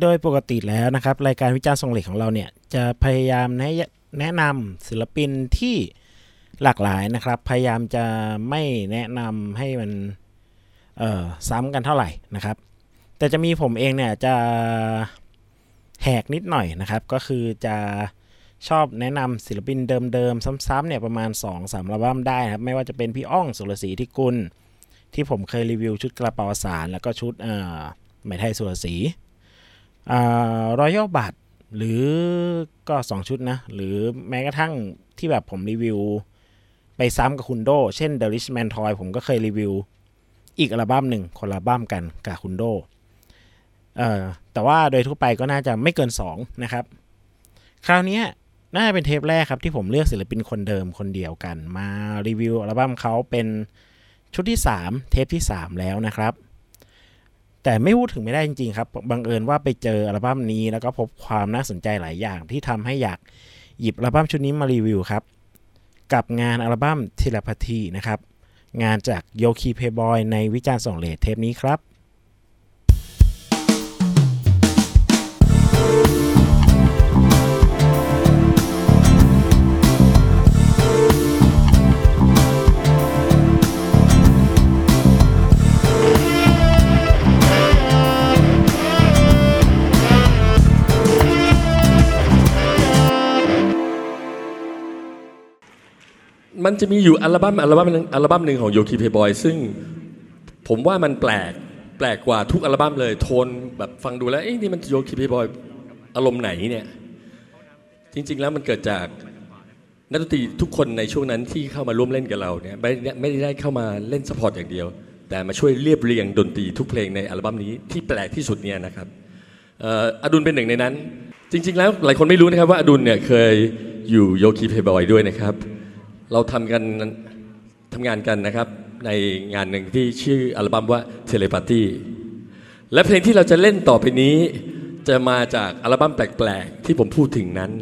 โดยปกติแล้วนะครับรายการวิจารณ์ทรงเหล็กของเราเนี่ยจะพยายามแนะแนะนำศิลปินที่หลากหลายนะครับ พยายามจะไม่แนะนำให้มันเอ่อซ้ำกันเท่าไหร่นะครับ แต่จะมีผมเองเนี่ยจะแหกนิดหน่อยนะครับ ก็คือจะชอบแนะนำศิลปินเดิมๆซ้ำๆเนี่ยประมาณ 2-3อัลบั้มได้นะครับ ไม่ว่าจะเป็นพี่อ้องสุรศรีที่กุลที่ผมเคยรีวิวชุดกระเป๋าสาร แล้วก็ชุดเอ่อไหมไทยสุรศรี รอยัลบัตหรือก็ 2 ชุดนะ หรือแม้กระทั่งที่แบบผมรีวิว ไปซ้ำกับคุณโด เช่น The Rich Man Toy ผมก็เคยรีวิว อีกอัลบั้มหนึ่งคนละบั้มกันกับคุณโดเอ่อแต่ว่าโดยทั่วไปก็น่าจะไม่เกิน 2 นะครับ คราวนี้น่าจะเป็นเทปแรกครับที่ผมเลือกศิลปินคนเดิมคนเดียวกัน มารีวิวอัลบั้มเขาเป็นชุดที่ 3 เทปที่ 3 แล้วนะครับ แต่ไม่พูดถึงไม่ได้จริงๆครับ บังเอิญว่าไปเจออัลบั้มนี้แล้วก็พบความน่าสนใจหลายอย่างที่ทำให้อยากหยิบอัลบั้มชุดนี้มารีวิวครับ กับงานอัลบั้มทิลพาทีนะครับ งานจากโยคีเพย์บอยในวิจารณ์ส่งเลทเทปนี้ครับ มันจะมีอยู่อัลบั้มอัลบั้มหนึ่งอัลบั้มหนึ่งของโยคีเพลย์บอยซึ่งผมว่ามันแปลกแปลกกว่าทุกอัลบั้มเลยโทนแบบฟังดูแล้วเอ้นี่มันโยคีเพลย์บอยอารมณ์ไหนเนี่ยจริง ๆ แล้วมันเกิดจากนักดนตรีทุกคนในช่วงนั้นที่เข้ามาร่วมเล่นกับเราเนี่ยไม่ไม่ได้เข้ามาเล่น support อย่างเดียว แต่มาช่วยเรียบเรียงดนตรีทุกเพลงในอัลบั้มนี้ที่แปลกที่สุดเนี่ยนะครับอดุลเป็นหนึ่งในนั้น จริง ๆ แล้วหลายคนไม่รู้นะครับว่าอดุลเนี่ยเคยอยู่โยคีเพย์บอยด้วยนะครับ เราทำกันทำงานกันนะครับ ในงานหนึ่งที่ชื่ออัลบั้มว่าเทเลปาตีและเพลงที่เราจะเล่นต่อไปนี้ จะมาจากอัลบั้มแปลกๆ ที่ผมพูดถึงนั้น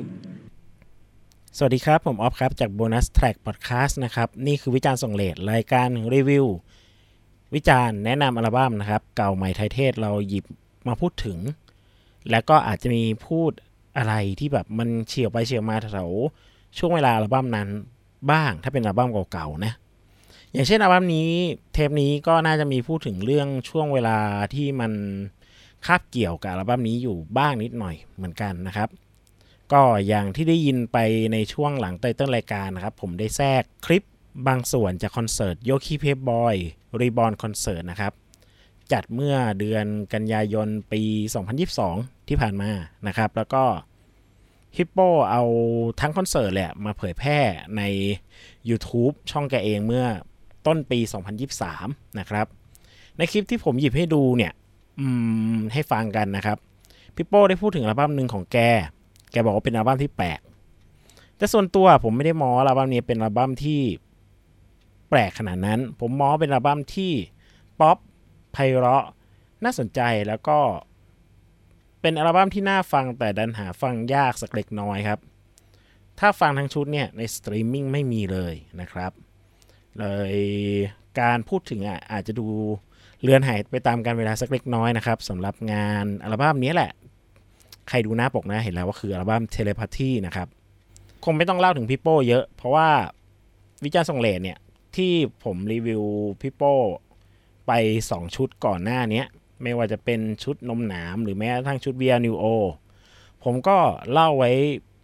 สวัสดีครับ ผมออฟครับ จาก Bonus Track Podcast นะครับ นี่คือวิจารณ์ส่งเลทรายการรีวิว วิจารณ์แนะนำอัลบั้มนะครับ เก่าใหม่ไทยเทศเราหยิบมาพูดถึง แล้วก็อาจจะมีพูดอะไรที่แบบมันเฉียวไปเฉียวมาแถวช่วงเวลาอัลบั้มนั้น บ้าง ถ้าเป็นอัลบั้มเก่าๆนะอย่างเช่นอัลบั้มนี้เทปนี้ก็น่าจะมีพูดถึงเรื่องช่วงเวลาที่มันคาบเกี่ยวกับอัลบั้มนี้อยู่บ้างนิดหน่อยเหมือนกันนะครับ ก็อย่างที่ได้ยินไปในช่วงหลังไตเติ้ลรายการนะครับ ผมได้แทรกคลิปบางส่วนจากคอนเสิร์ตโยคีเพย์บอยรีบอลคอนเสิร์ตนะครับ จัดเมื่อเดือนกันยายนปี 2022 ที่ผ่านมานะครับ แล้วก็ ฮิปโปเอาทั้งคอนเสิร์ตแหละมาเผยแพร่ใน YouTube ช่องแกเองเมื่อต้นปี 2023 นะครับ ในคลิปที่ผมหยิบให้ดูเนี่ยให้ฟังกันนะครับพี่โป้ได้พูดถึงอัลบั้มหนึ่งของแก แกบอกว่าเป็นอัลบั้มที่แปลก แต่ส่วนตัวผมไม่ได้มออัลบั้มนี้เป็นอัลบั้มที่แปลกขนาดนั้น ผมมองเป็นอัลบั้มที่ป๊อปไพเราะน่าสนใจแล้วก็ เป็นอัลบั้มที่น่าฟังแต่ดันหาฟังยากสักเล็กน้อยครับ ถ้าฟังทั้งชุดเนี่ยในสตรีมมิ่งไม่มีเลยนะครับ เลยการพูดถึงอะอาจจะดูเลือนหายไปตามกาลเวลาสักเล็กน้อยนะครับสำหรับงานอัลบั้มนี้แหละ ใครดูหน้าปกนะเห็นแล้วว่าคืออัลบั้ม Telepathy นะครับ คงไม่ต้องเล่าถึงพี่โป้เยอะ เพราะว่าวิจารณ์ส่งเลนเนี่ยที่ผมรีวิวพี่โป้ไป 2 ชุดก่อนหน้านี้ ไม่ว่าจะเป็นชุดนมหนาม หรือแม้กระทั่งชุด VR New O ผมก็เล่าไว้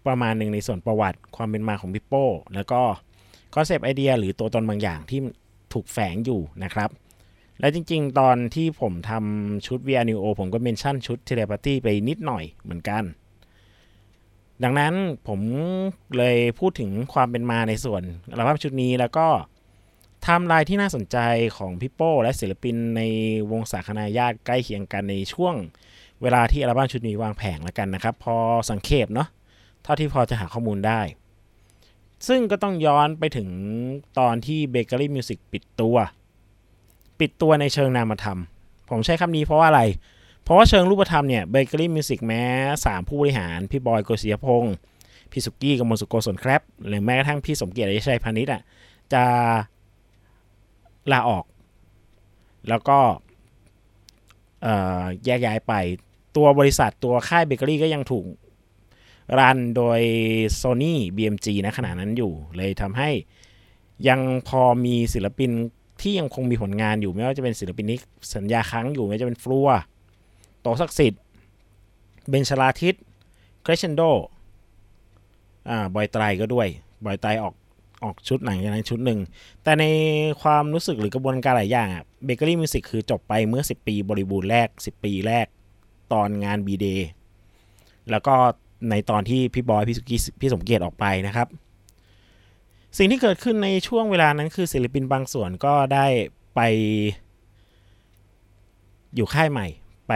ประมาณหนึ่งในส่วนประวัติความเป็นมาของพี่โป้แล้วก็ concept idea หรือตัวตนบางอย่างที่ถูกแฝงอยู่นะครับ และจริงๆ ตอนที่ผมทำชุด VR New O ผมก็ mention ชุด Telepathy ไปนิดหน่อยเหมือนกัน ดังนั้นผมเลยพูดถึงความเป็นมาในส่วนอัลบั้มชุดนี้แล้วก็ ทม์ไลน์ที่น่าสนใจของพี่โป้และศิลปินในวงสาคนาญาติใกล้เคียงกันในช่วงเวลาที่อัลบั้มชุดนี้วางแผงแล้วกันนะครับ พอสังเขปเนาะเท่าที่พอจะหาข้อมูลได้ ซึ่งก็ต้องย้อนไปถึงตอนที่ Bakery Music ปิดตัว ปิดตัวในเชิงนามธรรม ผมใช้คำนี้เพราะว่าอะไร เพราะว่าเชิงรูปธรรมเนี่ย Bakery Music แม้ 3 ผู้บริหาร พี่บอยโกศิยพงศ์พี่สุกี้กมลสุโกศลครับ หรือแม้กระทั่งพี่สมเกียรติชัยพานิชอะจะ ลาออก แล้วก็แยกย้ายไป ตัวบริษัทตัวค่ายเบเกอรี่ก็ยังถูกรันโดย Sony BMG นะขณะนั้นอยู่ เลยทำให้ยังพอมีศิลปินที่ยังคงมีผลงานอยู่ ไม่ว่าจะเป็นศิลปินนี้สัญญาค้างอยู่ ไม่ว่าจะเป็น Flure โต๋ศักดิ์สิทธิ์เบนชลาทิศ Crescendo อ่าบอยตรัยก็ด้วย บอยตรัยออก ออกชุดหนังอย่างนั้นชุดหนึ่ง แต่ในความรู้สึกหรือกระบวนการหลายอย่างอะ Bakery Music คือจบไปเมื่อ 10 ปีบริบูรณ์แรก 10 ปีแรกตอนงาน B.Day แล้วก็ในตอนที่พี่บอยพี่สุกี้พี่สมเกียรติออกไปนะครับ สิ่งที่เกิดขึ้นในช่วงเวลานั้นคือศิลปินบางส่วนก็ได้ไป อยู่ค่ายใหม่ ไป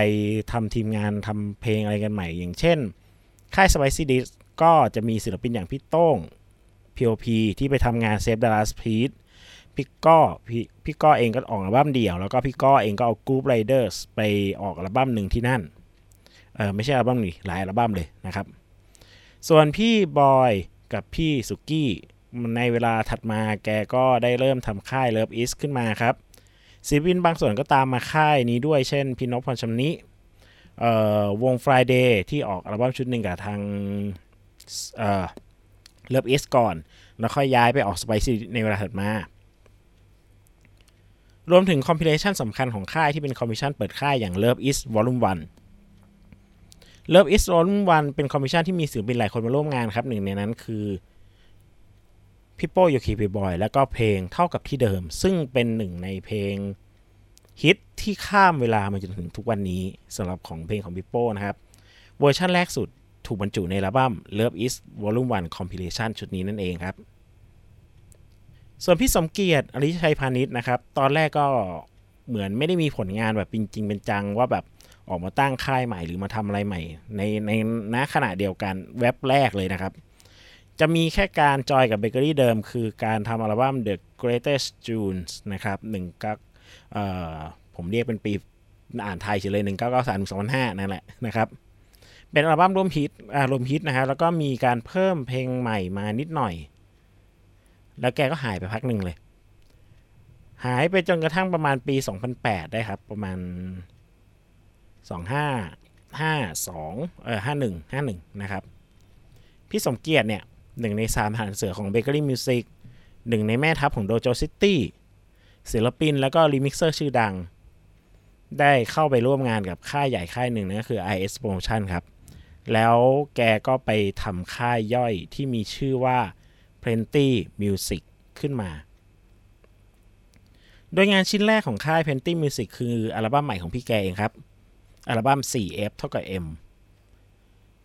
ทำทีมงานทำเพลงอะไรกันใหม่ อย่างเช่น ค่าย Spicy d i s ก็จะมีศิลปินอย่างพี่โต้ง P.O.P ที่ไปทำงาน Save the Last p i e c e พี่ก้อพี่พี่ก้อเองก็ออกอัลบั้มเดี่ยว แล้วก็พี่ก้อเองก็เอา Group Riders ไปออกอัลบั้มหนึ่งที่นั่น เออไม่ใช่อัลบั้มนี้หลายอัลบั้มเลยนะครับ ส่วนพี่บอยกับพี่สุกี้ในเวลาถัดมาแกก็ได้เริ่มทำค่าย Love Is ขึ้นมาครับศิลปินบางส่วนก็ตามมาค่ายนี้ด้วยเช่นพี่นภ พรชำนิเอ่อวง Friday ที่ออกอัลบั้มชุดหนึ่งกับทาง เอ่อ Love Is ก่อน แล้วค่อยย้ายไปออก Spicy ในเวลาถัดมารวมถึง compilation สำคัญของค่ายที่เป็น compilation เปิดค่ายอย่าง Love Is Volume 1 Love Is Volume 1 เป็น compilation ที่มีศิลปินหลายคนมาร่วมงานครับ หนึ่งในนั้นคือพี่โป้โยคีเพลย์บอยแล้วก็เพลงเท่ากับที่เดิม ซึ่งเป็นหนึ่งในเพลงฮิตที่ข้ามเวลามาจนถึงทุกวันนี้สำหรับของเพลงของพี่โป้นะครับ เวอร์ชันแรกสุด ถูกบรรจุในอัลบั้ม Love Is Volume 1 Compilation ชุดนี้นั่นเองครับ ส่วนพี่สมเกียรติอริยะชัยพาณิชย์นะครับ ตอนแรกก็เหมือนไม่ได้มีผลงานแบบจริง ๆ เป็นจังว่าแบบออกมาตั้งค่ายใหม่หรือมาทำอะไรใหม่ ในในณขณะเดียวกันแว้บแรกเลยนะครับ จะมีแค่การจอยกับเบเกอรี่เดิม คือการทำอัลบั้ม The Greatest Tunes นะครับหนึ่งก็ผมเรียกเป็นปีอ่านไทยเฉยเลยหนึ่งเก้าเก้าสามสองพันห้านั่นแหละนะครับ เป็นอัลบั้มรวมฮิตอ่ารวมฮิตนะครับแล้วก็มีการเพิ่มเพลงใหม่มานิดหน่อย แล้วแกก็หายไปพักหนึ่งเลย หายไปจนกระทั่งประมาณปี 2008 ได้ครับ ประมาณ 25 52เออ51 51 นะครับ พี่สมเกียรติเนี่ยหนึ่งในสามทหารเสือของ Bakery Music หนึ่งในแม่ทัพของ Dojo City ศิลปินแล้วก็ remixer ชื่อดัง ได้เข้าไปร่วมงานกับค่ายใหญ่ค่ายหนึ่งนั่นก็คือ RS Promotion ครับ แล้วแกก็ไปทำค่ายย่อยที่มีชื่อว่า Plenty Music ขึ้นมา โดยงานชิ้นแรกของค่าย Plenty Music คืออัลบั้มใหม่ของพี่แกเองครับ อัลบั้ม 4F เท่ากับ M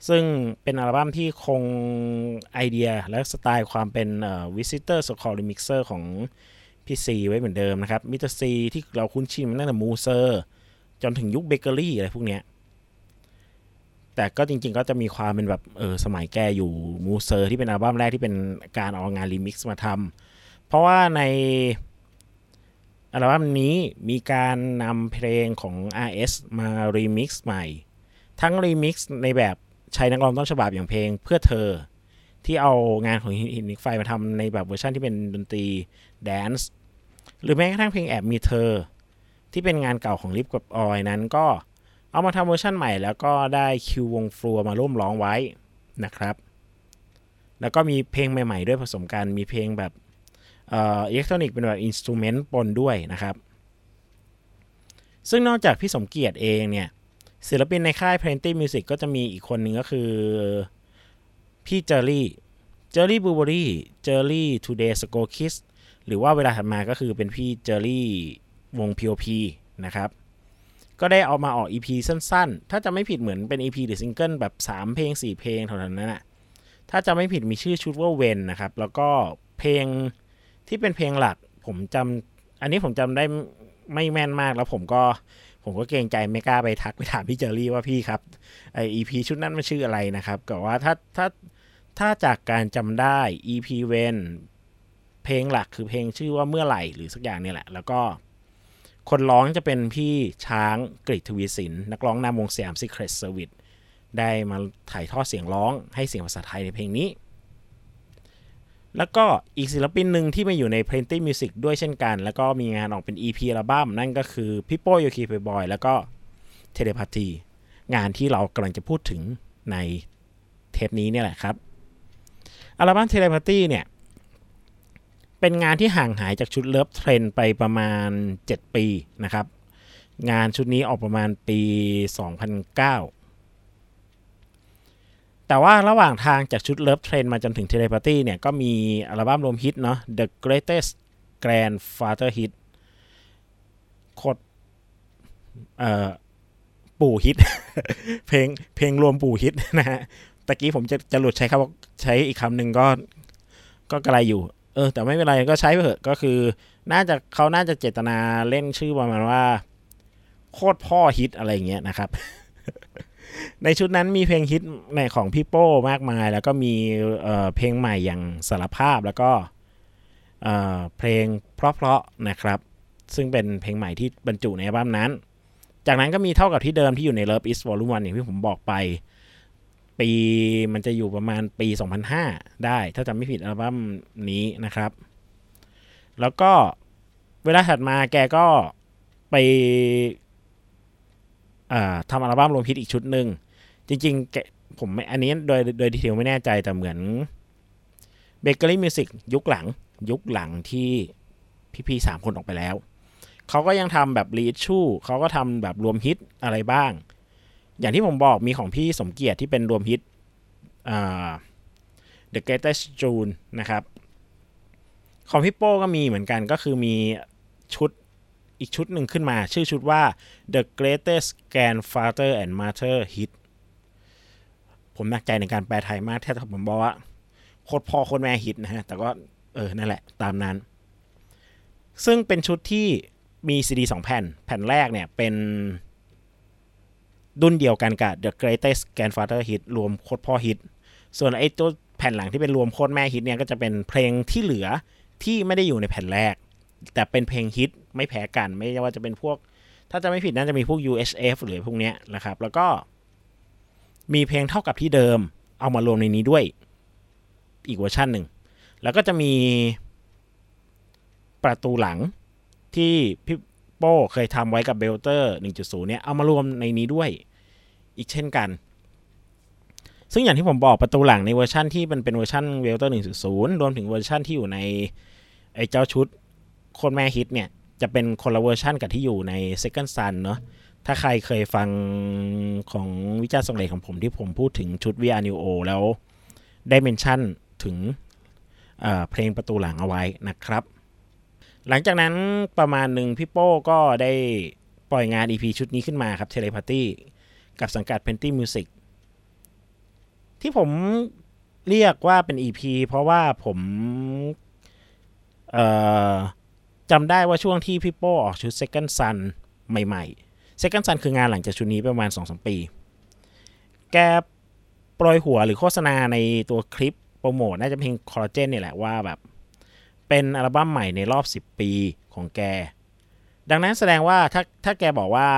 ซึ่งเป็นอัลบั้มที่คงไอเดียและสไตล์ความเป็นเอ่อ Visitor s o c a l Remixer ของพี่ Z ไว้เหมือนเดิมนะครับ Mr.Z ที่เราคุ้นชินมาตั้งแต่มูเซอร์ จนถึงยุคเบเกอรี่อะไรพวกเนี้ย แต่ก็จริง ๆ ก็จะมีความเป็นแบบเออสมัยแกอยู่มูเซอร์ที่เป็นอัลบั้มแรกที่เป็นการเอางานรีมิกซ์มาทำเพราะว่าในอัลบั้มนี้มีการนำเพลงของ RS มารีมิกซ์ใหม่ ทั้งรีมิกซ์ในแบบใช้นักร้องต้นฉบับอย่างเพลงเพื่อเธอ ที่เอางานของหินเหล็กไฟมาทำในแบบเวอร์ชันที่เป็นดนตรีแดนซ์หรือแม้กระทั่งเพลงแอบมีเธอ ที่เป็นงานเก่าของลิฟท์กับออยนั้นก็ เอามาทำเวอร์ชันใหม่แล้วก็ได้คิววง Flure มาร่วมร้องไว้นะครับ แล้วก็มีเพลงใหม่ๆ ด้วยผสมกัน มีเพลงแบบอิเล็กทรอนิกส์เป็นแบบ instrument ปนด้วยนะครับ ซึ่งนอกจากพี่สมเกียรติเองเนี่ย ศิลปินในค่าย Plenty Music ก็จะมีอีกคนหนึ่งก็คือพี่เจอรี่เจอรี่บูเบอรี่เจอรี่ Two Days Ago Kids หรือว่าเวลาถัดมาก็คือเป็นพี่เจอรี่วง P.O.P นะครับ ก็ได้เอามาออก EP สั้นๆ ถ้าจะไม่ผิดเหมือนเป็น EP หรือซิงเกิลแบบ 3 เพลง 4 เพลงเท่านั้นนะถ้าจะไม่ผิดมีชื่อชุดว่าเวนนะครับ แล้วก็เพลงที่เป็นเพลงหลักผมจำอันนี้ผมจำได้ไม่แม่นมากแล้วผมก็ผมก็เกรงใจไม่กล้าไปทักไปถามพี่เจอรี่ว่าพี่ครับไอ EP ชุดนั้นมันชื่ออะไรนะครับก็ว่าถ้าถ้าถ้าจากการจำได้ EP เวนเพลงหลักคือเพลงชื่อว่าเมื่อไหร่หรือสักอย่างนี่แหละ แล้วก็ คนร้องจะเป็นพี่ช้างกริทวีสิน นักร้องนำวงสยาม Secret Service ได้มาถ่ายทอดเสียงร้องให้เสียงภาษาไทยในเพลงนี้ แล้วก็อีกศิลปินหนึ่งที่มาอยู่ใน Plenty Music ด้วยเช่นกัน แล้วก็มีงานออกเป็น EP อัลบั้มนั่นก็คือพี่โป้โยคีเพย์บอยแล้วก็Telepathy งานที่เรากำลังจะพูดถึงในเทปนี้เนี่ยแหละครับ อัลบั้ม Telepathy เนี่ย เป็นงานที่ห่างหายจากชุด Lovetrend ไปประมาณ 7 ปีนะครับ งานชุดนี้ออกประมาณปี 2009 แต่ว่าระหว่างทางจากชุด Lovetrend มาจนถึง Telepathy เนี่ยก็มีอัลบั้มรวมฮิตเนาะ The Greatest Grandfather Hit โคตรเอ่อปู่ฮิต เพลงเพลงรวมปู่ฮิตนะฮะตะกี้ผมจะจะหลุดใช้คำใช้อีกคำหนึ่งก็ก็กระไรอยู่ เออแต่ไม่เป็นไรก็ใช้ไปเถอะก็คือ น่าจะเขาน่าจะเจตนาเล่นชื่อประมาณว่า โคตรพ่อฮิตอะไรอย่างเงี้ยนะครับ ในชุดนั้นมีเพลงฮิตในของพี่โป้มากมาย แล้วก็มีเเพลงใหม่อย่างสารภาพแล้วก็เพลงเพราะๆนะครับ ซึ่งเป็นเพลงใหม่ที่บรรจุในอัลบั้มนั้น จากนั้นก็มีเท่ากับที่เดิมที่อยู่ใน Love is Volume 1อย่างที่ผมบอกไป ปีมันจะอยู่ประมาณปี 2005 ได้ ถ้าจำไม่ผิดอัลบั้มนี้นะครับ แล้วก็เวลาถัดมาแกก็ไปทำอัลบั้มรวมฮิตอีกชุดหนึ่ง จริงๆผมอันนี้โดยโดยดีเทลไม่แน่ใจแต่เหมือนเบเกอรี่มิวสิกยุคหลัง ยุคหลังที่พี่ๆสามคนออกไปแล้ว เขาก็ยังทำแบบรีชูเขาก็ทำแบบรวมฮิตอะไรบ้าง อย่างที่ผมบอกมีของพี่สมเกียรติที่เป็นรวมฮิต The Greatest June นะครับ ของพี่โป้ก็มีเหมือนกันก็คือมีชุดอีกชุดหนึ่งขึ้นมา ชื่อชุดว่า The Greatest Grandfather and Mother Hit ผมหนักใจในการแปลไทยมากแท้ผมบอกว่า โคตรพ่อโคตรแม่ฮิตนะฮะ แต่ก็เออ นั่นแหละ ตามนั้น ซึ่งเป็นชุดที่มีซีดีสองแผ่น แผ่นแรกเนี่ยเป็น ดุนเดียวกันกับ The Greatest Grandfather Hit รวมโคตรพ่อฮิต ส่วนไอ้ตัวแผ่นหลังที่เป็นรวมโคตรแม่ฮิตเนี่ยก็จะเป็นเพลงที่เหลือที่ไม่ได้อยู่ในแผ่นแรก แต่เป็นเพลงฮิตไม่แพ้กันไม่ว่าจะเป็นพวก ถ้าจะไม่ผิดน่าจะมีพวก UHF หรือพวกเนี้ยนะครับ แล้วก็มีเพลงเท่ากับที่เดิม เอามารวมในนี้ด้วย อีกเวอร์ชันหนึ่ง แล้วก็จะมีประตูหลังที่พี่โป้เคยทำไว้กับเบลเตอร์ 1.0 เนี่ย เอามารวมในนี้ด้วย อีกเช่นกัน ซึ่งอย่างที่ผมบอกประตูหลังในเวอร์ชันที่มันเป็นเวอร์ชันเบลเตอร์1.0รวมถึงเวอร์ชันที่อยู่ในไอ้เจ้าชุดโคนแม่ฮิตเนี่ยจะเป็นคนละเวอร์ชันกับที่อยู่ใน Second Sun เนาะถ้าใครเคยฟังของวิจารณ์สงเลของผมที่ผมพูดถึงชุด VR New O แล้วได้เมนชั่นถึงเเพลงประตูหลังเอาไว้นะครับ หลังจากนั้นประมาณหนึ่งพี่โป้ก็ได้ปล่อยงาน EP ชุดนี้ขึ้นมาครับ Telepathy กับสังกัด Penty Music ที่ผมเรียกว่าเป็น EP เพราะว่าผมจำได้ว่าช่วงที่พี่โป้ออกชุด Second Sun ใหม่ๆ Second Sun คืองานหลังจากชุดนี้ประมาณ 2-3 ปี แกโปรยหัวหรือโฆษณาในตัวคลิปโปรโมท น่าจะเพลงคอลลาเจนนี่แหละว่าแบบ เป็นอัลบั้มใหม่ในรอบ 10 ปีของแก ดังนั้นแสดงว่าถ้าถ้าแกบอกว่า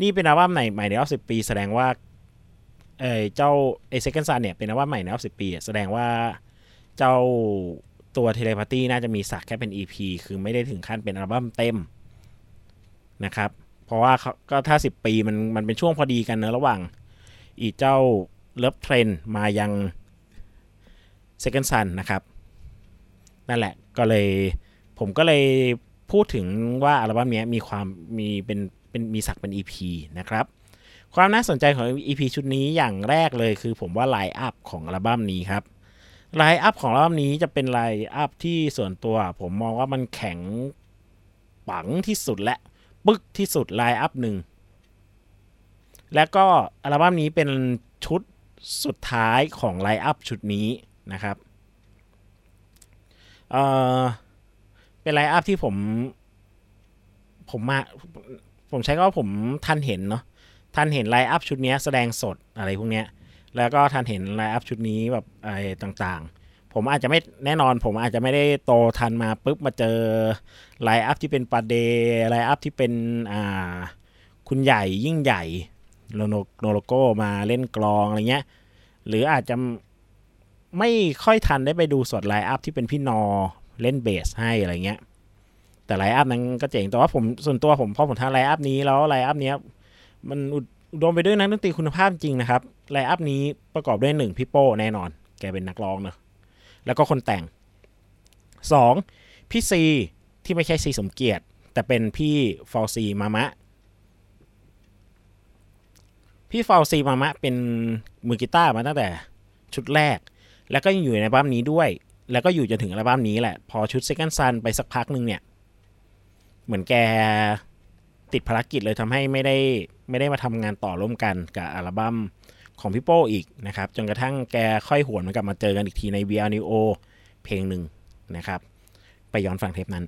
นี่เป็นอัลบั้มใหม่ใหม่ในรอบ10ปี แสดงว่าเออเจ้าไอเซคันซันเนี่ยเป็นอัลบั้มใหม่ในรอบ10ปี แสดงว่าเจ้าตัว Telepathy น่าจะมีสักแค่เป็น EP คือไม่ได้ถึงขั้นเป็นอัลบั้มเต็มนะครับ เพราะว่าก็ถ้า 10 ปีมันมันเป็นช่วงพอดีกันเนะระหว่าง อีเจ้า Love Trend มายัง Second Sun นะครับ นั่นแหละก็เลยผมก็เลยพูดถึงว่าอัลบั้มนี้มีความมีเป็น เป็นมีสักเป็น EP นะครับ ความน่าสนใจของ EP ชุดนี้อย่างแรกเลยคือผมว่า line-up ของอัลบั้มนี้ครับline-up ของรอบนี้จะเป็น line-up ที่ส่วนตัว ผมมองว่ามันแข็งปังที่สุดและปึ้กที่สุด line-up หนึ่งแล้วก็อัลบั้มนี้เป็นชุดสุดท้ายของ line-up ชุดนี้นะครับเออเป็น line-up ที่ผมผมมา ผมใช้ก็ผมทันเห็นเนาะทันเห็น line-up ชุดนี้แสดงสดอะไรพวกเนี้ย แล้วก็ทันเห็นไลน์อัพชุดนี้แบบอะไรต่างๆ ผมอาจจะไม่แน่นอน ผมอาจจะไม่ได้โตทันมาปุ๊บมาเจอไลน์อัพที่เป็นปาเดไลน์อัพที่เป็นอ่าคุณใหญ่ยิ่งใหญ่โลโนโนโลโก้มาเล่นกลองอะไรเงี้ย หรืออาจจะไม่ค่อยทันได้ไปดูสดไลน์อัพที่เป็นพี่นอเล่นเบสให้อะไรเงี้ย แต่ไลอัพนั้นก็เจ๋ง แต่ว่าผมส่วนตัวผมพอผมทำไลอัพนี้แล้วไลอัพนี้มันรวมไปด้วยนักดนตรีคุณภาพจริงนะครับไลอัพนี้ประกอบด้วยหนึ่งพี่โป้แน่นอน แกเป็นนักร้องเนอะแล้วก็คนแต่งสองพี่ซีที่ไม่ใช่ซีสมเกียรติ แต่เป็นพี่ฟอลซีมามะ พี่ฟอลซีมามะเป็นมือกีตาร์มาตั้งแต่ชุดแรก แล้วก็ยังอยู่ในอัลบั้มนี้ด้วย แล้วก็อยู่จนถึงอัลบั้มนี้แหละ พอชุด Second Sun ไปสักพักหนึ่งเนี่ย เหมือนแกติดภารกิจเลยทำให้ไม่ได้ไม่ได้มาทำงานต่อร่วมกันกับอัลบั้มของพี่โป้อีกนะครับ จนกระทั่งแกค่อยหวนมากลับมาเจอกันอีกทีใน VR Neo เพลงหนึ่งนะครับ ไปย้อนฟังเทปนั้น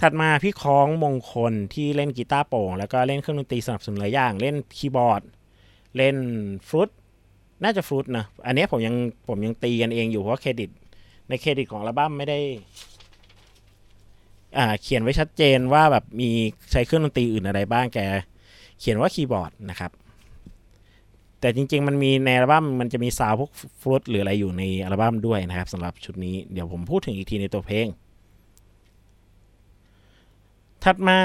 ถัดมาพี่คล้องมงคลที่เล่นกีตาร์โป่ง แล้วก็เล่นเครื่องดนตรีสนับสนุนหลายอย่าง เล่นคีย์บอร์ด เล่นฟลุตน่าจะฟลุตนะ อันนี้ผมยังผมยังตีกันเองอยู่เพราะเครดิต ในเครดิตของอัลบั้มไม่ได้ อ่าเขียนไว้ชัดเจนว่าแบบมีใช้เครื่องดนตรีอื่นอะไรบ้างแก เขียนว่าคีย์บอร์ดนะครับ แต่จริง ๆ มันมีในอัลบั้มมันจะมีซาวพวกฟลุตหรืออะไรอยู่ในอัลบั้มด้วยนะครับสำหรับชุดนี้เดี๋ยวผมพูดถึงอีกทีในตัวเพลง ถัดมา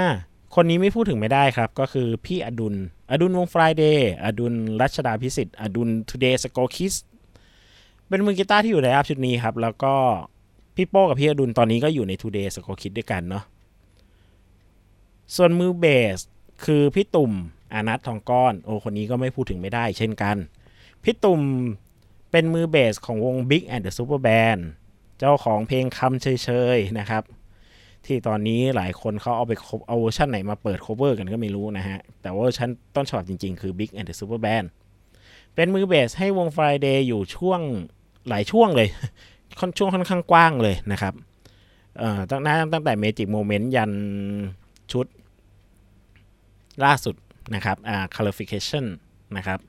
คนนี้ไม่พูดถึงไม่ได้ครับ ก็คือพี่อดุล อดุลวง Friday อดุลรัชดาภิสิทธิ์ อดุล2 Days Ago Kidsเป็นมือกีตาร์ที่อยู่ในอัลชุดนี้ครับ แล้วก็ พี่โป้กับพี่อดุลตอนนี้ก็อยู่ใน Today s c o r e Kid ด้วยกันเนาะส่วนมือเบสคือพี่ตุ่มอานัททองก้อน โอ้คนนี้ก็ไม่พูดถึงไม่ได้เช่นกัน พี่ตุ่มเป็นมือเบสของวง Big and the Super Band เจ้าของเพลงคำเฉยๆนะครับ ที่ตอนนี้หลายคนเขาเอาไปเอาเวอร์ชันไหนมาเปิด cover กันก็ไม่รู้นะฮะ แต่ว่าเวอร์ชันต้นฉบับจริงๆ คือ Big and the Super Band เป็นมือเบสให้วง Friday อยู่ช่วงหลายช่วงเลย ค่อนช่วงค่อนข้างกว้างเลยนะครับตั้งแต่ตั้งแต่ Magic Moment ยันชุดล่าสุดนะครับอ่า Colorification นะครับ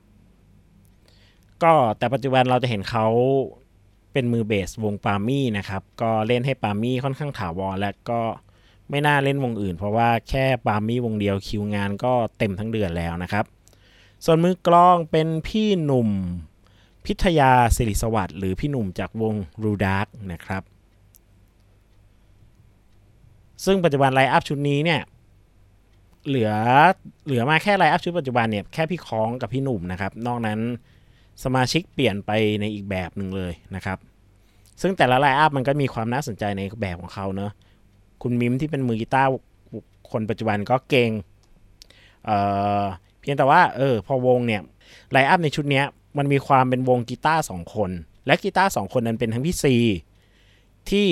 ก็แต่ปัจจุบันเราจะเห็นเขาเป็นมือเบสวงปามี่นะครับ ก็เล่นให้ปามี่ค่อนข้างถาวรและก็ไม่น่าเล่นวงอื่น เพราะว่าแค่ปามี่วงเดียวคิวงานก็เต็มทั้งเดือนแล้วนะครับ ส่วนมือกลองเป็นพี่หนุ่ม พิทยาสิริสวัสดิ์หรือพี่หนุ่มจากวงรูดาร์กนะครับ ซึ่งปัจจุบัน line-up ชุดนี้เนี่ยเหลือเหลือมาแค่ line-up ชุดปัจจุบันเนี่ยแค่พี่คองกับพี่หนุ่มนะครับ นอกนั้นสมาชิกเปลี่ยนไปในอีกแบบหนึ่งเลยนะครับ ซึ่งแต่ละ line-up มันก็มีความน่าสนใจในแบบของเขาเนอะคุณมิมที่เป็นมือกีตาร์คนปัจจุบันก็เก่งเพียงแต่ว่าเออพอวงเนี่ย line-up ในชุดเนี้ย มันมีความเป็นวงกีตาร์สองคน และกีตาร์สองคนนั้นเป็นทั้งพี่ซีที่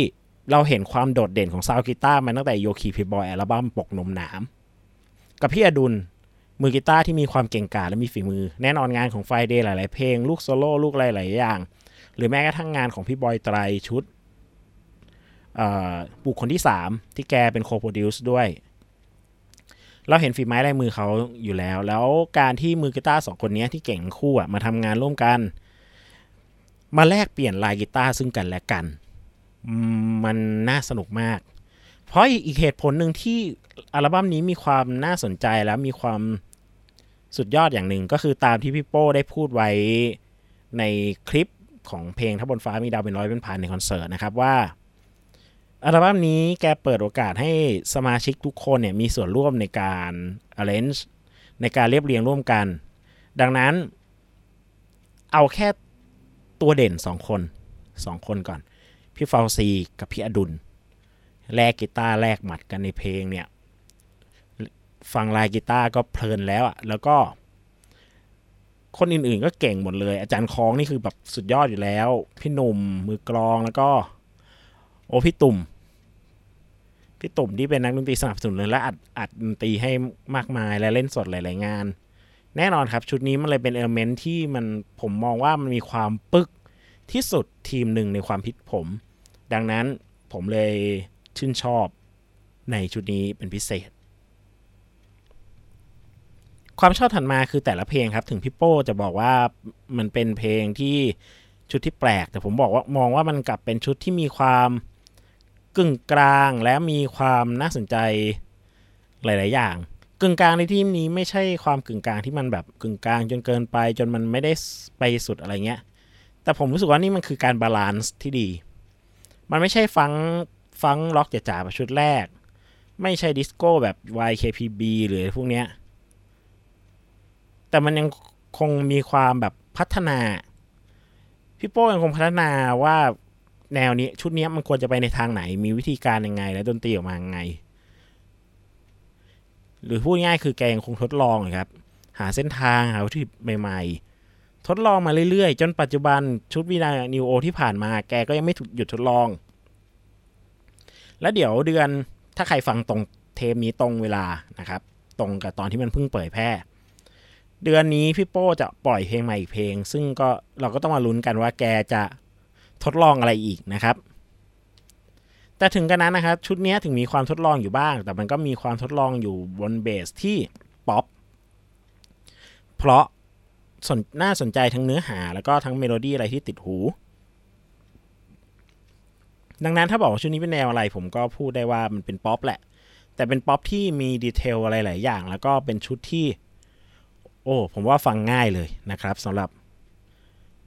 เราเห็นความโดดเด่นของซาวกีตาร์มาตั้งแต่ Yokee Playboy อัลบั้มปกนมหนามกับพี่อดุลมือกีตาร์ที่มีความเก่งกาจและมีฝีมือ แน่นอนงานของ Friday หลาย ๆ เพลง ลูกโซโล่ลูกอะไรหลายอย่าง หรือแม้กระทั่งงานของพี่บอยไตรชุดบุคคลที่ 3 ที่แกเป็นโคโปรดิวส์ด้วย เราเห็นฝีไม้ลายมือเขาอยู่แล้ว แล้วการที่มือกีตาร์สองคนนี้ที่เก่งคู่อะมาทำงานร่วมกัน มาแลกเปลี่ยนลายกีตาร์ซึ่งกันและกัน มันน่าสนุกมาก เพราะอีกเหตุผลหนึ่งที่อัลบั้มนี้มีความน่าสนใจและมีความสุดยอดอย่างหนึ่งก็คือตามที่พี่โป้ได้พูดไว้ในคลิปของเพลงถ้าบนฟ้ามีดาวเป็นร้อยเป็นพันในคอนเสิร์ตนะครับว่า อัลบั้มนี้แกเปิดโอกาสให้สมาชิกทุกคนเนี่ยมีส่วนร่วมในการ arrange ในการเรียบเรียงร่วมกัน ดังนั้น เอาแค่ตัวเด่นสองคนสองคนก่อน พี่ฟาวซีกับพี่อดุล แลกกีตาร์แลกหมัดกันในเพลงเนี่ย ฟังลายกีตาร์ก็เพลินแล้วอะแล้วก็ คนอื่นๆก็เก่งหมดเลย อาจารย์คลองนี่คือแบบสุดยอดอยู่แล้ว พี่หนุ่มมือกลองแล้วก็ โอ้พี่ตุ่ม พี่ตุ่มที่เป็นนักดนตรีสนับสนุนและอัดอัดดนตรีให้มากมายและเล่นสดหลาย ๆ งาน แน่นอนครับ ชุดนี้มันเลยเป็นเอลเมนที่มันผมมองว่ามันมีความปึกที่สุดทีมหนึ่งในความพิดผม ดังนั้นผมเลยชื่นชอบในชุดนี้เป็นพิเศษ ความชอบถัดมาคือแต่ละเพลงครับ ถึงพี่โป้จะบอกว่ามันเป็นเพลงที่ชุดที่แปลก แต่ผมบอกว่ามองว่ามันกลับเป็นชุดที่มีความ กึ่งกลางและมีความน่าสนใจหลาย ๆ อย่าง กึ่งกลางในที่นี้ไม่ใช่ความกึ่งกลางที่มันแบบกึ่งกลางจนเกินไปจนมันไม่ได้ไปสุดอะไรเงี้ย แต่ผมรู้สึกว่านี่มันคือการ balance ที่ดี มันไม่ใช่ฟังฟังร็อกจ๋าๆแบบชุดแรก ไม่ใช่ดิสโก้แบบ YKPB หรือพวกเนี้ย แต่มันยังคงมีความแบบพัฒนาพี่โป้ยังคงพัฒนาว่า แนวนี้ชุดนี้มันควรจะไปในทางไหน มีวิธีการยังไง และดนตรีออกมายังไง หรือพูดง่ายคือแกยังคงทดลองครับ หาเส้นทางหาวิธีใหม่ๆ ทดลองมาเรื่อยๆ จนปัจจุบันชุดวีนานิวโอที่ผ่านมา แกก็ยังไม่หยุดทดลอง แล้วเดี๋ยวเดือนถ้าใครฟังตรงเทปนี้ตรงเวลานะครับ ตรงกับตอนที่มันเพิ่งเผยแพร่ เดือนนี้พี่โป้จะปล่อยเพลงใหม่อีกเพลง ซึ่งก็เราก็ต้องมาลุ้นกันว่าแกจะ ทดลองอะไรอีกนะครับ แต่ถึงกระนั้นนะครับชุดนี้ถึงมีความทดลองอยู่บ้าง แต่มันก็มีความทดลองอยู่บน base ที่ป๊อปเพราะสนน่าสนใจทั้งเนื้อหา แล้วก็ทั้งเมโลดี้อะไรที่ติดหู ดังนั้นถ้าบอกว่าชุดนี้เป็นแนวอะไร ผมก็พูดได้ว่ามันเป็นป๊อปแหละ แต่เป็นป๊อปที่มี detail อะไรหลายอย่าง แล้วก็เป็นชุดที่ โอ้ ผมว่าฟังง่ายเลยนะครับสำหรับ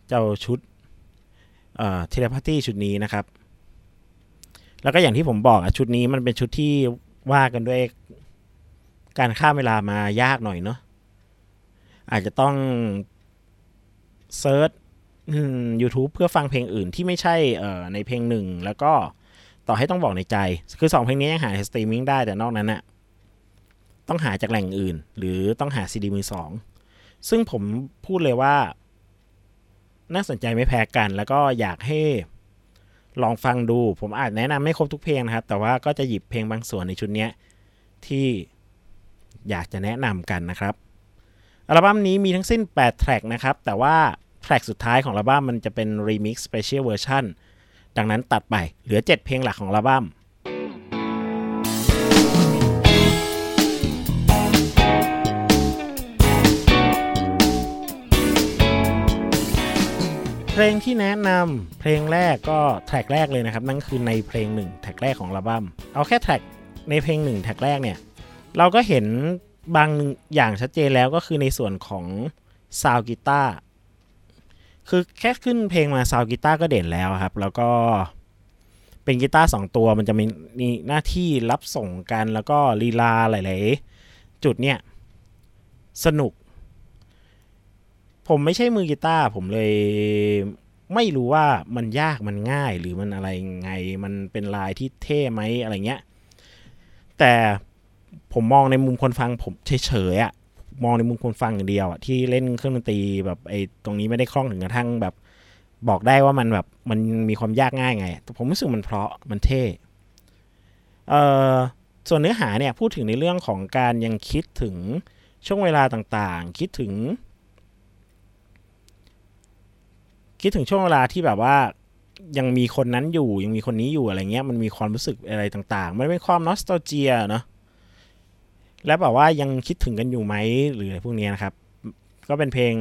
เจ้าชุด เอ่อ Telepathy ชุดนี้นะครับ แล้วก็อย่างที่ผมบอกอะชุดนี้มันเป็นชุดที่ว่ากันด้วยการข้ามเวลามายากหน่อยเนาะอาจจะต้องsearch YouTube เพื่อฟังเพลงอื่นที่ไม่ใช่ในเพลงหนึ่ง แล้วก็ต่อให้ต้องบอกในใจ คือ2เพลงนี้ยังหาสตรีมมิ่งได้แต่นอกนั้นอะต้องหาจากแหล่งอื่น หรือต้องหาซีดีมือสองซึ่งผมพูดเลยว่า น่าสนใจไม่แพ้กัน แล้วก็อยากให้ลองฟังดู ผมอาจแนะนำไม่ครบทุกเพลงนะครับ แต่ว่าก็จะหยิบเพลงบางส่วนในชุดนี้ที่อยากจะแนะนำกันนะครับอัลบั้มนี้มีทั้งสิ้น 8 แทร็กนะครับ แต่ว่าแทร็กสุดท้ายของอัลบั้มมันจะเป็น Remix Special Version ดังนั้นตัดไปเหลือ 7 เพลงหลักของอัลบั้ม เพลงที่แนะนำเพลงแรกก็แทร็กแรกเลยนะครับ นั่นคือในเพลงหนึ่งแทร็กแรกของอัลบั้มเอาแค่แทร็กในเพลงหนึ่งแทร็กแรกเนี่ย เราก็เห็นบางอย่างชัดเจนแล้วก็คือในส่วนของซาวกีตาร์คือแค่ขึ้นเพลงมาซาวกีตาร์ก็เด่นแล้วครับ แล้วก็เป็นกีตาร์สองตัวมันจะมีมีหน้าที่รับส่งกันแล้วก็ลีลาหลาย ๆ จุดเนี่ย สนุก ผมไม่ใช่มือกีตาร์ผมเลยไม่รู้ว่ามันยากมันง่ายหรือมันอะไรไง มันเป็นลายที่เท่ไหมอะไรเงี้ย แต่ผมมองในมุมคนฟัง ผมเฉยๆอะมองในมุมคนฟังอย่างเดียวอะที่เล่นเครื่องดนตรีแบบไอ้ตรงนี้ไม่ได้คล่องถึงกระทั่งแบบ บอกได้ว่ามันแบบมันมีความยากง่ายไงแต่ผมรู้สึกมันเพราะมันเท่เอ่อส่วนเนื้อหาเนี่ยพูดถึงในเรื่องของการยังคิดถึงช่วงเวลาต่างๆ คิดถึง คิดถึงช่วงเวลาที่แบบว่ายังมีคนนั้นอยู่ยังมีคนนี้อยู่อะไรเงี้ยมันมีความรู้สึกอะไรต่างๆ มันเป็นความนอสต a เจียเนาะแล้วแบบว่ายังคิดถึงกันอยู่ไหมหรืออะไรพวกนี้นะครับ ก็เป็นเพลง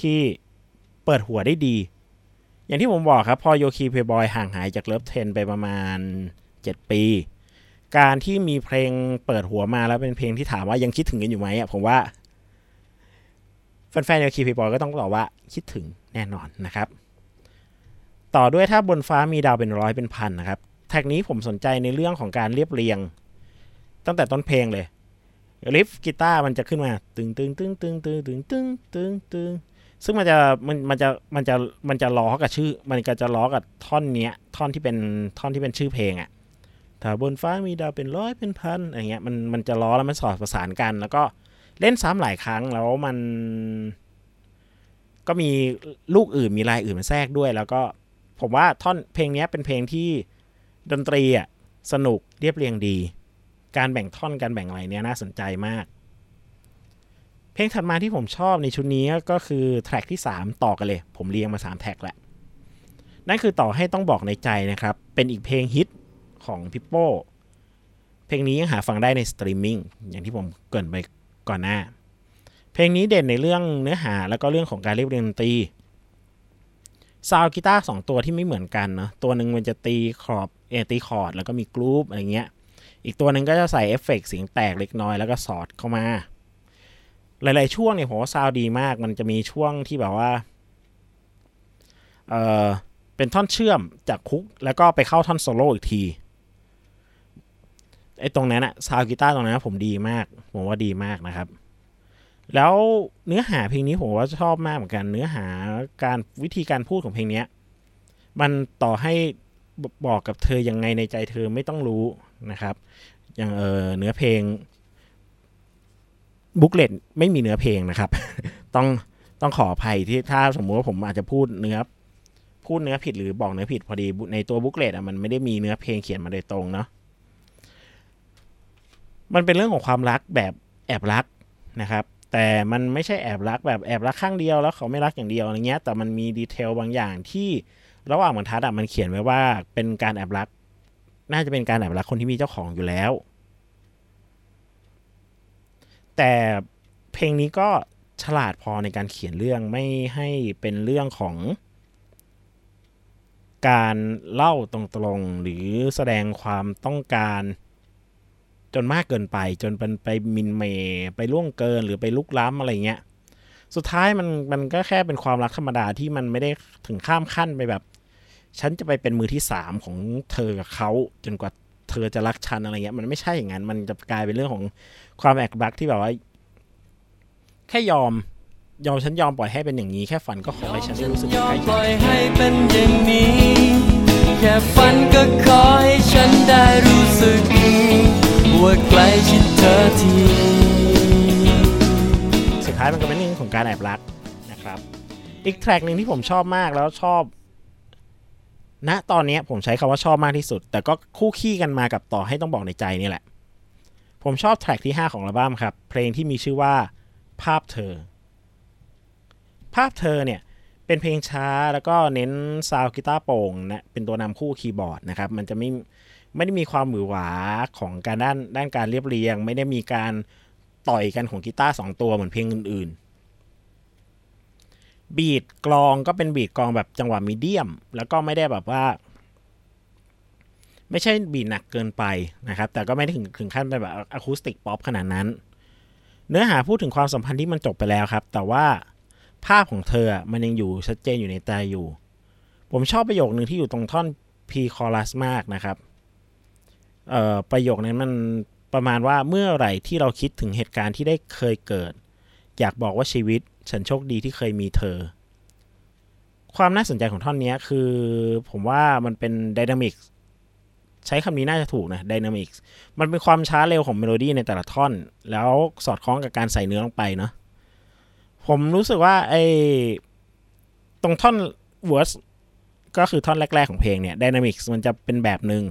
ที่เปิดหัวได้ดี อย่างที่ผมบอกครับ พอโยคีเพย์บอยห่างหายจากเลิฟเทนไปประมาณ 7 ปี การที่มีเพลงเปิดหัวมาแล้วเป็นเพลงที่ถามว่ายังคิดถึงกันอยู่ไหมอะผมว่าแฟนๆโยคีเพย์บอยก็ต้องตอบว่าคิดถึง แน่นอนนะครับ ต่อด้วยถ้าบนฟ้ามีดาวเป็นร้อยเป็นพันนะครับ แท็กนี้ผมสนใจในเรื่องของการเรียบเรียง ตั้งแต่ต้นเพลงเลยริฟกีตาร์มันจะขึ้นมา ตึงตึงตึงตึงตึงตึงตึงตึงตึงซึ่งมันจะมันมันจะมันจะมันจะล้อกับชื่อ มันก็จะล้อกับท่อนเนี้ย ท่อนที่เป็นท่อนที่เป็นชื่อเพลงอะ่ะถ้าบนฟ้ามีดาวเป็นร้อยเป็นพันอะไรเงี้ยมันมันจะล้อแล้วมันสอดประสานกัน แล้วก็เล่นซ้ำหลายครั้งแล้วมัน ก็มีลูกอื่นมีลายอื่นมาแทรกด้วย แล้วก็ผมว่าท่อนเพลงนี้เป็นเพลงที่ดนตรีอะสนุกเรียบเรียงดี การแบ่งท่อนการแบ่งอะไรเนี้ยน่าสนใจมาก เพลงถัดมาที่ผมชอบในชุดนี้ก็คือแทร็กที่ 3 ต่อกันเลย ผมเรียงมา 3 แทร็กแหละนั่นคือต่อให้ต้องบอกในใจนะครับ เป็นอีกเพลงฮิตของพิปโป้เพลงนี้ยังหาฟังได้ในสตรีมมิ่งอย่างที่ผมเกริ่นไปก่อนหน้า เพลงนี้เด่นในเรื่องเนื้อหาแล้วก็เรื่องของการเรียบเรียงดนตรีซาวกีตาร์สองตัวที่ไม่เหมือนกันเนาะตัวหนึ่งมันจะตีคอร์ดเอตีคอร์ดแล้วก็มี groove อะไรเงี้ย อีกตัวหนึ่งก็จะใส่เอฟเฟกต์เสียงแตกเล็กน้อยแล้วก็สอดเข้ามา หลาย ๆ ช่วงเนี่ยผมว่าซาวดีมาก มันจะมีช่วงที่แบบว่าเออเป็นท่อนเชื่อมจากฮุก แล้วก็ไปเข้าท่อนโซโล่อีกทีไอ้ตรงนั้นอะซาวกีตาร์ตรงนั้นผมดีมาก ผมว่าดีมากนะครับ แล้วเนื้อหาเพลงนี้ผมว่าชอบมากเหมือนกัน เนื้อหาการวิธีการพูดของเพลงเนี้ย มันต่อให้บอกกับเธอยังไงในใจเธอไม่ต้องรู้นะครับ อย่างเออเนื้อเพลง booklet ไม่มีเนื้อเพลงนะครับ ต้องต้องขออภัยที่ถ้าสมมุติว่าผมอาจจะพูดเนื้อพูดเนื้อผิดหรือบอกเนื้อผิดพอดีในตัว booklet อะมันไม่ได้มีเนื้อเพลงเขียนมาโดยตรงเนาะมันเป็นเรื่องของความรักแบบแอบรักนะครับ แต่มันไม่ใช่แอบรักแบบแอบรักข้างเดียวแล้วเขาไม่รักอย่างเดียวอะไรเงี้ย แต่มันมี detail บางอย่างที่ระหว่างบรรทัดอะมันเขียนไว้ว่าเป็นการแอบรัก น่าจะเป็นการแอบรักคนที่มีเจ้าของอยู่แล้ว แต่เพลงนี้ก็ฉลาดพอในการเขียนเรื่องไม่ให้เป็นเรื่องของ การเล่าตรงๆหรือแสดงความต้องการ จนมากเกินไป จนเป็นไปมินเมย์ไปล่วงเกินหรือไปลุกล้ำอะไรเงี้ยสุดท้ายมันมันก็แค่เป็นความรักธรรมดาที่มันไม่ได้ถึงข้ามขั้นไปแบบ ฉันจะไปเป็นมือที่สามของเธอกับเขาจนกว่าเธอจะรักฉันอะไรเงี้ย มันไม่ใช่อย่างนั้น มันจะกลายเป็นเรื่องของความแอบรักที่แบบว่า แค่ยอม ยอมฉันยอมปล่อยให้เป็นอย่างนี้ แค่ฝันก็ขอให้ฉันได้รู้สึกยอใกมล้ปชิล่ดอยให้เป็นอย่างนี้ แค่ฝันก็ขอให้ฉันได้รู้สึก ว่าใกล้ชิดเธอทีสุดท้ายมันก็เป็นเรื่องของการแอบรักนะครับ อีกแทร็กหนึ่งที่ผมชอบมากแล้วชอบณตอนนี้ผมใช้คำว่าชอบมากที่สุด แต่ก็คู่ขี้กันมากับต่อให้ต้องบอกในใจนี่แหละ ผมชอบแทร็กที่ 5 ของอัลบั้มครับ เพลงที่มีชื่อว่า ภาพเธอ ภาพเธอเนี่ยเป็นเพลงช้าแล้วก็เน้นซาวกีตาร์โปร่งนะเป็นตัวนำคู่คีย์บอร์ดนะครับ มันจะไม่ ไม่ได้มีความหวือหวาของการด้านด้านการเรียบเรียง ไม่ได้มีการต่อยกันของกีตาร์สองตัวเหมือนเพลงอื่นๆ บีดกลองก็เป็นบีดกลองแบบจังหวะมีเดียม แล้วก็ไม่ได้แบบว่า ไม่ใช่บีดหนักเกินไปนะครับ แต่ก็ไม่ได้ถึงถึงขั้นเป็นแบบอะคูสติกป๊อปขนาดนั้น เนื้อหาพูดถึงความสัมพันธ์ที่มันจบไปแล้วครับ แต่ว่าภาพของเธอมันยังอยู่ชัดเจนอยู่ในใจอยู่ ผมชอบประโยคหนึ่งที่อยู่ตรงท่อน P chorus มากนะครับ ประโยคนั้นมันประมาณว่าเมื่อไหร่ที่เราคิดถึงเหตุการณ์ที่ได้เคยเกิด อยากบอกว่าชีวิตฉันโชคดีที่เคยมีเธอ ความน่าสนใจของท่อนนี้คือ ผมว่ามันเป็น dynamic ใช้คำนี้น่าจะถูกนะ dynamic มันเป็นความช้าเร็วของเมโลดี้ในแต่ละท่อน แล้วสอดคล้องกับการใส่เนื้อลงไปเนาะผมรู้สึกว่าไอ้ตรงท่อน verse ก็คือท่อนแรก ๆ ของเพลงเนี่ย dynamic มันจะเป็นแบบหนึ่ง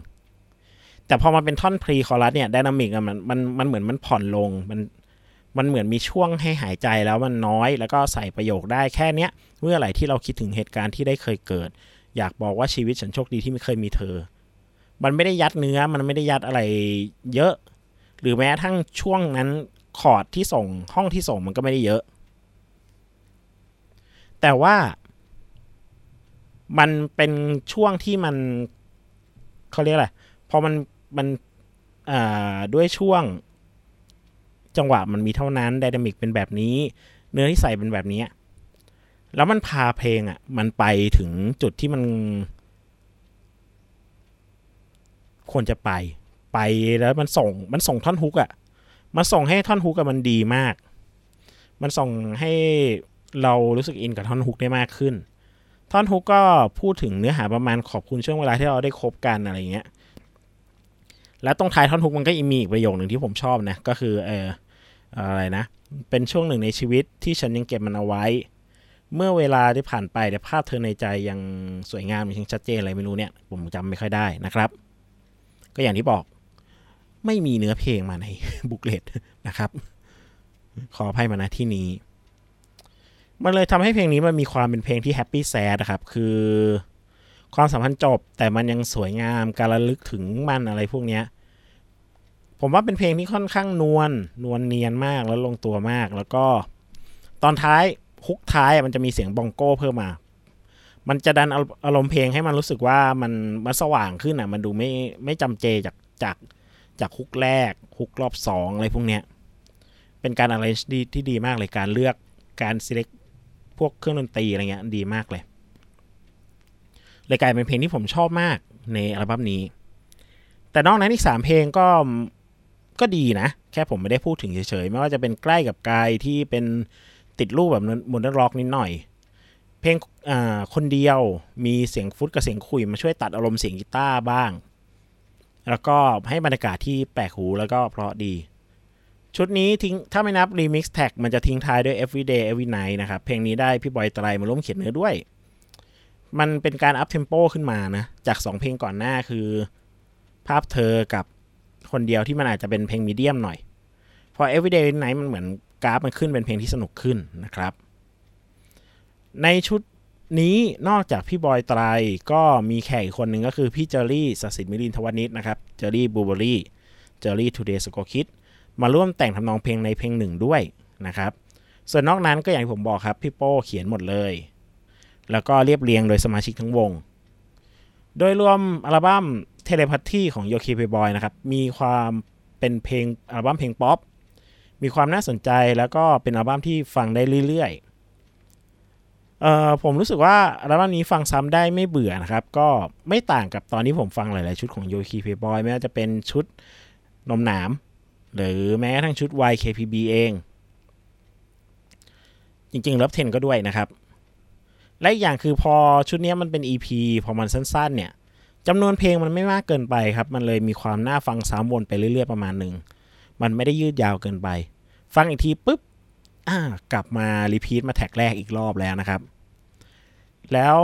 แต่พอมาเป็นท่อน pre-chorus เนี่ย dynamic มันมันมันเหมือนมันผ่อนลงมันมันเหมือนมีช่วงให้หายใจแล้วมันน้อย แล้วก็ใส่ประโยคได้แค่เนี้ยเมื่อไหร่ที่เราคิดถึงเหตุการณ์ที่ได้เคยเกิด อยากบอกว่าชีวิตฉันโชคดีที่ไม่เคยมีเธอ มันไม่ได้ยัดเนื้อมันไม่ได้ยัดอะไรเยอะ หรือแม้ทั่งช่วงนั้นคอร์ดที่ส่งห้องที่ส่งมันก็ไม่ได้เยอะ แต่ว่า มันเป็นช่วงที่มันเขาเรียกอะไรพอมัน มันด้วยช่วง จังหวะมันมีเท่านั้น dynamic เป็นแบบนี้ เนื้อที่ใส่เป็นแบบนี้แล้วมันพาเพลงอะ มันไปถึงจุดที่มัน ควรจะไป ไปแล้วมันส่ง มันส่งท่อนฮุกอะมันส่งให้ท่อนฮุกอะมันดีมาก มันส่งให้เรารู้สึกอินกับท่อนฮุกได้มากขึ้น ท่อนฮุกก็พูดถึงเนื้อหาประมาณขอบคุณช่วงเวลาที่เราได้คบกันอะไรเงี้ย แล้วตรงท้ายท่อนฮุกมันก็มีอีกประโยคหนึ่งที่ผมชอบนะ ก็คือเอออะไรนะ เป็นช่วงหนึ่งในชีวิตที่ฉันยังเก็บมันเอาไว้ เมื่อเวลาที่ผ่านไปแต่ภาพเธอในใจยังสวยงามยังชัดเจนอะไรไม่รู้เนี่ย ผมจำไม่ค่อยได้นะครับ ก็อย่างที่บอกไม่มีเนื้อเพลงมาในบุกเลตนะครับ ขออภัยมาณที่นี้ มันเลยทำให้เพลงนี้มันมีความเป็นเพลงที่แฮปปี้แซดนะครับ คือ ความสัมพันธ์จบ แต่มันยังสวยงามการระลึกถึงมันอะไรพวกเนี้ยผมว่าเป็นเพลงที่ค่อนข้างนวลนวลเนียนมากแล้วลงตัวมาก แล้วก็ตอนท้ายฮุกท้ายมันจะมีเสียงบองโก้เพิ่มมา มันจะดันอารมณ์เพลงให้มันรู้สึกว่ามันมันสว่างขึ้นอะ มันดูไม่ไม่จำเจจากจากจากฮุกแรกฮุกรอบสองอะไรพวกเนี้ยเป็นการอะไรดีที่ดีมากเลยการเลือกการ select พวกเครื่องดนตรีอะไรเงี้ยดีมากเลย เลยกลายเป็นเพลงที่ผมชอบมากในอัลบั้มนี้ แต่นอกนั้นอีกสามเพลงก็ก็ดีนะ แค่ผมไม่ได้พูดถึงเฉยๆ ไม่ว่าจะเป็นใกล้กับกายที่เป็นติดรูปแบบ modern rock นิดหน่อย เพลงคนเดียวมีเสียงฟลูตกับเสียงขลุ่ยมาช่วยตัดอารมณ์เสียงกีตาร์บ้าง แล้วก็ให้บรรยากาศที่แปลกหูแล้วก็เพราะดี ชุดนี้ทิ้งถ้าไม่นับ Remix Tag มันจะทิ้งท้ายด้วย Everyday Every Night นะครับ เพลงนี้ได้พี่บอยตรายมาร่วมเขียนเนื้อด้วย มันเป็นการอัพเทมโปขึ้นมานะ จาก2เพลงก่อนหน้าคือ ภาพเธอกับคนเดียวที่มันอาจจะเป็นเพลงมีเดียมหน่อย พอ Everyday Every Night มันเหมือนกราฟมันขึ้นเป็นเพลงที่สนุกขึ้นนะครับ ในชุดนี้นอกจากพี่บอยตรัยก็มีแขกอีกคนหนึ่งก็คือพี่เจอรี่สศิษฐ์มิลินทวนิชนะครับ เจอรี่บูเบอรี่ เจอรี่ Two Days Ago Kids มาร่วมแต่งทำนองเพลงในเพลงหนึ่งด้วยนะครับ ส่วนนอกนั้นก็อย่างที่ผมบอกครับ พี่โป้เขียนหมดเลย แล้วก็เรียบเรียงโดยสมาชิกทั้งวง โดยรวมอัลบั้ม Telepathy ของโยคีเพลย์บอยนะครับ มีความเป็นเพลงอัลบั้มเพลงป๊อป มีความน่าสนใจแล้วก็เป็นอัลบั้มที่ฟังได้เรื่อยๆเอ่อผมรู้สึกว่าอัลบั้มนี้ฟังซ้ำได้ไม่เบื่อนะครับ ก็ไม่ต่างกับตอนที่ผมฟังหลายๆชุดของโยคีเพย์บอยไม่ว่าจะเป็นชุดนมหนาม หรือแม้กระทั่งชุด YKPB เอง จริงๆเลิฟเทนก็ด้วยนะครับ และอีกอย่างคือพอชุดนี้มันเป็น EP พอมันสั้น ๆ เนี่ยจำนวนเพลงมันไม่มากเกินไปครับ มันเลยมีความน่าฟังซ้ำวนไปเรื่อย ๆ ประมาณหนึ่ง มันไม่ได้ยืดยาวเกินไป ฟังอีกทีปุ๊บอ่ากลับมา repeat มา track แรกอีกรอบแล้วนะครับ แล้ว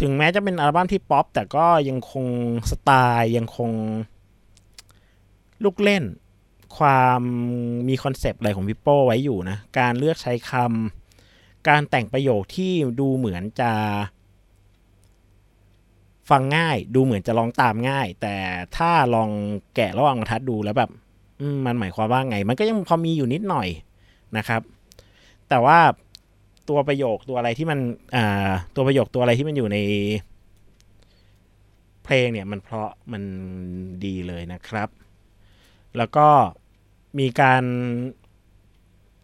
ถึงแม้จะเป็นอัลบั้มที่ป๊อป แต่ก็ยังคงสไตล์ยังคง ลูกเล่น ความมีคอนเซปต์อะไรของพี่โป้ไว้อยู่นะ การเลือกใช้คำ การแต่งประโยคที่ดูเหมือนจะ ฟังง่าย ดูเหมือนจะร้องตามง่าย แต่ถ้าลองแกะระหว่างบรรทัดดูแล้วแบบมันหมายความว่าไง มันก็ยังพอมีอยู่นิดหน่อยนะครับ แต่ว่าตัวประโยคตัวอะไรที่มันตัวประโยคตัวอะไรที่มันอยู่ใน เพลงเนี่ยมันเพราะมันดีเลยนะครับ แล้วก็มีการ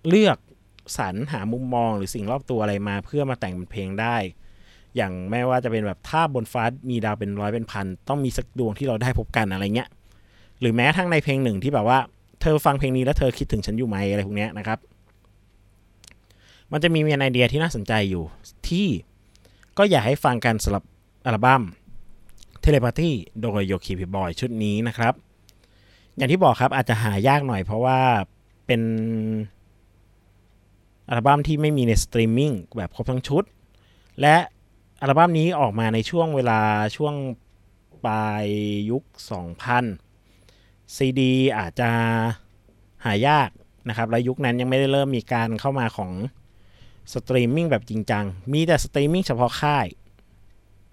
เลือก สรรหามุมมองหรือสิ่งรอบตัวอะไรมา เพื่อมาแต่งเป็นเพลงได้ อย่างแม้ว่าจะเป็นแบบถ้าบนฟ้ามีดาวเป็นร้อยเป็นพันต้องมีสักดวงที่เราได้พบกันอะไรเงี้ยหรือแม้ทั้งในเพลงหนึ่งที่แบบว่าเธอฟังเพลงนี้แล้วเธอคิดถึงฉันอยู่ไหมอะไรพวกเนี้ยนะครับ มันจะมีเมียนไอเดียที่น่าสนใจอยู่ที่ก็อยากให้ฟังกันสำหรับอัลบั้มเทเลพาธีโดยโยคีพีบอยชุดนี้นะครับ อย่างที่บอกครับอาจจะหายากหน่อยเพราะว่าเป็น อัลบั้มที่ไม่มีในสตรีมมิ่งแบบครบทั้งชุด และอัลบั้มนี้ออกมาในช่วงเวลาช่วงปลายยุค 2000 ซีดีอาจจะหายากนะครับ และยุคนั้นยังไม่ได้เริ่มมีการเข้ามาของสตรีมมิ่งแบบจริงจัง มีแต่สตรีมมิ่งเฉพาะค่าย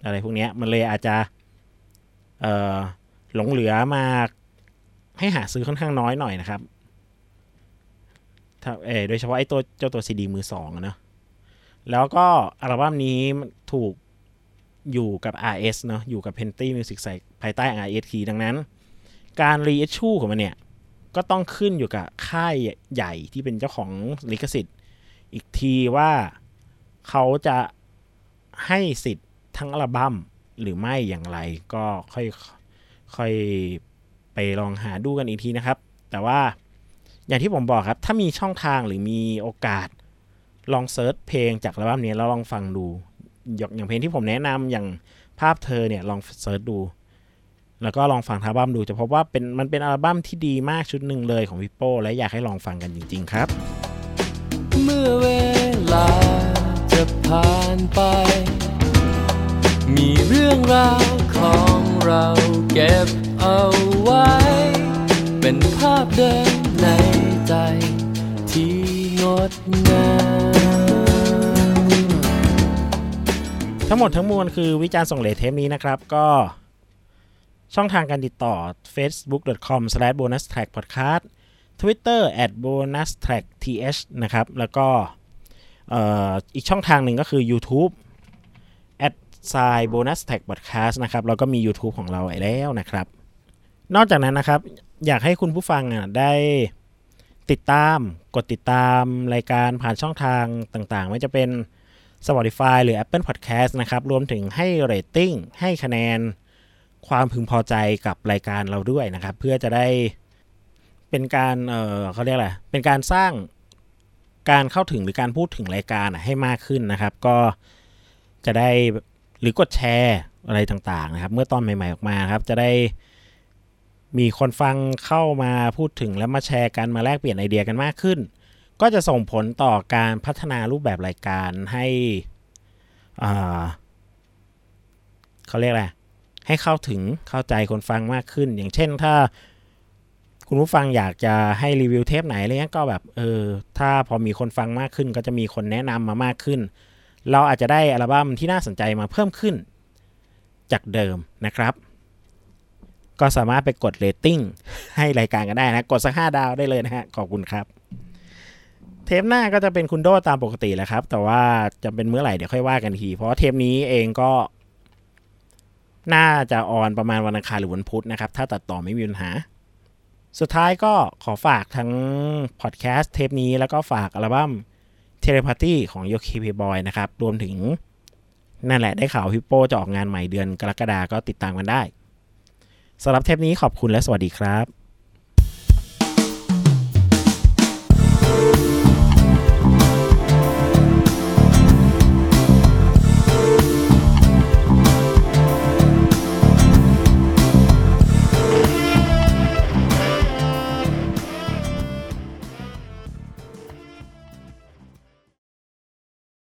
อะไรพวกนี้มันเลยอาจจะหลงเหลือมาให้หาซื้อค่อนข้างน้อยหน่อยนะครับ เออโดยเฉพาะไอ้ตัวเจ้าตัวซีดีมือสองนะแล้วก็อัลบั้มนี้ถูกอยู่กับ RS เนอะอยู่กับ Penty Music ใส่ภายใต้ RS ทีดังนั้น การรีเอชูของมันเนี่ย ก็ต้องขึ้นอยู่กับค่ายใหญ่ที่เป็นเจ้าของลิขสิทธิ์ อีกทีว่าเขาจะให้สิทธิ์ทั้งอัลบั้มหรือไม่อย่างไรก็ค่อยค่อยไปลองหาดูกันอีกทีนะครับ แต่ว่า อย่างที่ผมบอกครับ ถ้ามีช่องทางหรือมีโอกาส ลอง search เพลงจากอัลบั้มนี้แล้วลองฟังดูอย่างอย่างเพลงที่ผมแนะนำอย่างภาพเธอเนี่ยลอง search ดู แล้วก็ลองฟังทั้งอัลบั้มดูจะพบว่าเป็นมันเป็นอัลบั้มที่ดีมากชุดหนึ่งเลยของพี่โป้และอยากให้ลองฟังกันจริง ๆ ครับ เมื่อเวลาจะผ่านไป มีเรื่องราวของเราเก็บเอาไว้ เป็นภาพเดิมใน ใจที่งดงามทั้งหมดทั้งมวลคือวิจารณ์ส่งเลทเทปนี้นะครับก็ช่องทางการติดต่อ facebook.com/bonustrackpodcast Twitter @bonustrackth นะครับ แล้วก็อีกช่องทางหนึ่งก็คือ YouTube s i bonus tag podcast นะครับเราก็มี YouTube ของเราไแล้วนะครับ นอกจากนั้นนะครับ อยากให้คุณผู้ฟังอะได้ ติดตามกดติดตามรายการผ่านช่องทางต่างๆ ไม่จะเป็น Spotify หรือ Apple Podcast นะครับ รวมถึงให้เรตติ้งให้คะแนนความพึงพอใจกับรายการเราด้วยนะครับ เพื่อจะได้เป็นการเออเขาเรียกอะไรเป็นการสร้างการเข้าถึงหรือการพูดถึงรายการให้มากขึ้นนะครับ ก็จะได้หรือกดแชร์อะไรต่างๆนะครับ เมื่อตอนใหม่ ๆ ออกมาครับ จะได้ มีคนฟังเข้ามาพูดถึงแล้วมาแชร์กันมาแลกเปลี่ยนไอเดียกันมากขึ้น ก็จะส่งผลต่อการพัฒนารูปแบบรายการให้เขาเรียกอะไรให้เข้าถึงเข้าใจคนฟังมากขึ้น อย่างเช่นถ้าคุณผู้ฟังอยากจะให้รีวิวเทปไหนอะไรเงี้ยก็แบบเออถ้าพอมีคนฟังมากขึ้น ก็จะมีคนแนะนำมามากขึ้น เราอาจจะได้อัลบั้มที่น่าสนใจมาเพิ่มขึ้นจากเดิมนะครับ ก็สามารถไปกดเรตติ้งให้รายการกันได้นะ กดสักห้าดาวได้เลยนะฮะ ขอบคุณครับ เทปหน้าก็จะเป็นคุณโดตามปกติแหละครับ แต่ว่าจะเป็นเมื่อไหร่เดี๋ยวค่อยว่ากันที เพราะเทปนี้เองก็ น่าจะ on ประมาณวันอังคารหรือวันพุธนะครับ ถ้าตัดต่อไม่มีปัญหา สุดท้ายก็ขอฝากทั้งพอดแคสต์เทปนี้แล้วก็ฝากอัลบั้ม Telepathy ของโยคีเพลย์บอยนะครับ รวมถึงนั่นแหละได้ข่าวพี่โป้จะออกงานใหม่เดือนกรกฎาก็ติดตามกันได้ สำหรับเทปนี้ขอบคุณและสวัสดีครับ